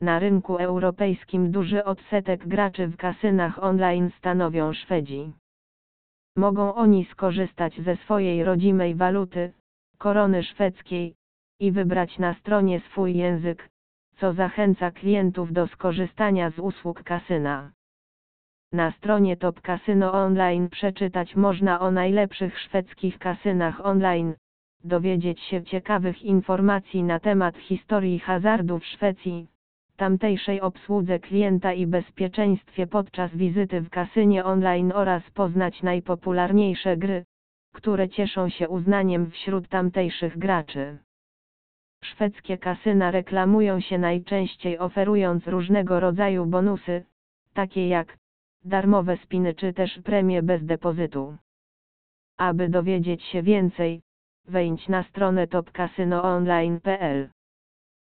Na rynku europejskim duży odsetek graczy w kasynach online stanowią Szwedzi. Mogą oni skorzystać ze swojej rodzimej waluty, korony szwedzkiej, i wybrać na stronie swój język, co zachęca klientów do skorzystania z usług kasyna. Na stronie Top Casino Online przeczytać można o najlepszych szwedzkich kasynach online, dowiedzieć się ciekawych informacji na temat historii hazardu w Szwecji, tamtejszej obsłudze klienta i bezpieczeństwie podczas wizyty w kasynie online oraz poznać najpopularniejsze gry, które cieszą się uznaniem wśród tamtejszych graczy. Szwedzkie kasyna reklamują się najczęściej oferując różnego rodzaju bonusy, takie jak darmowe spiny czy też premie bez depozytu. Aby dowiedzieć się więcej, wejdź na stronę topcasynoonline.pl.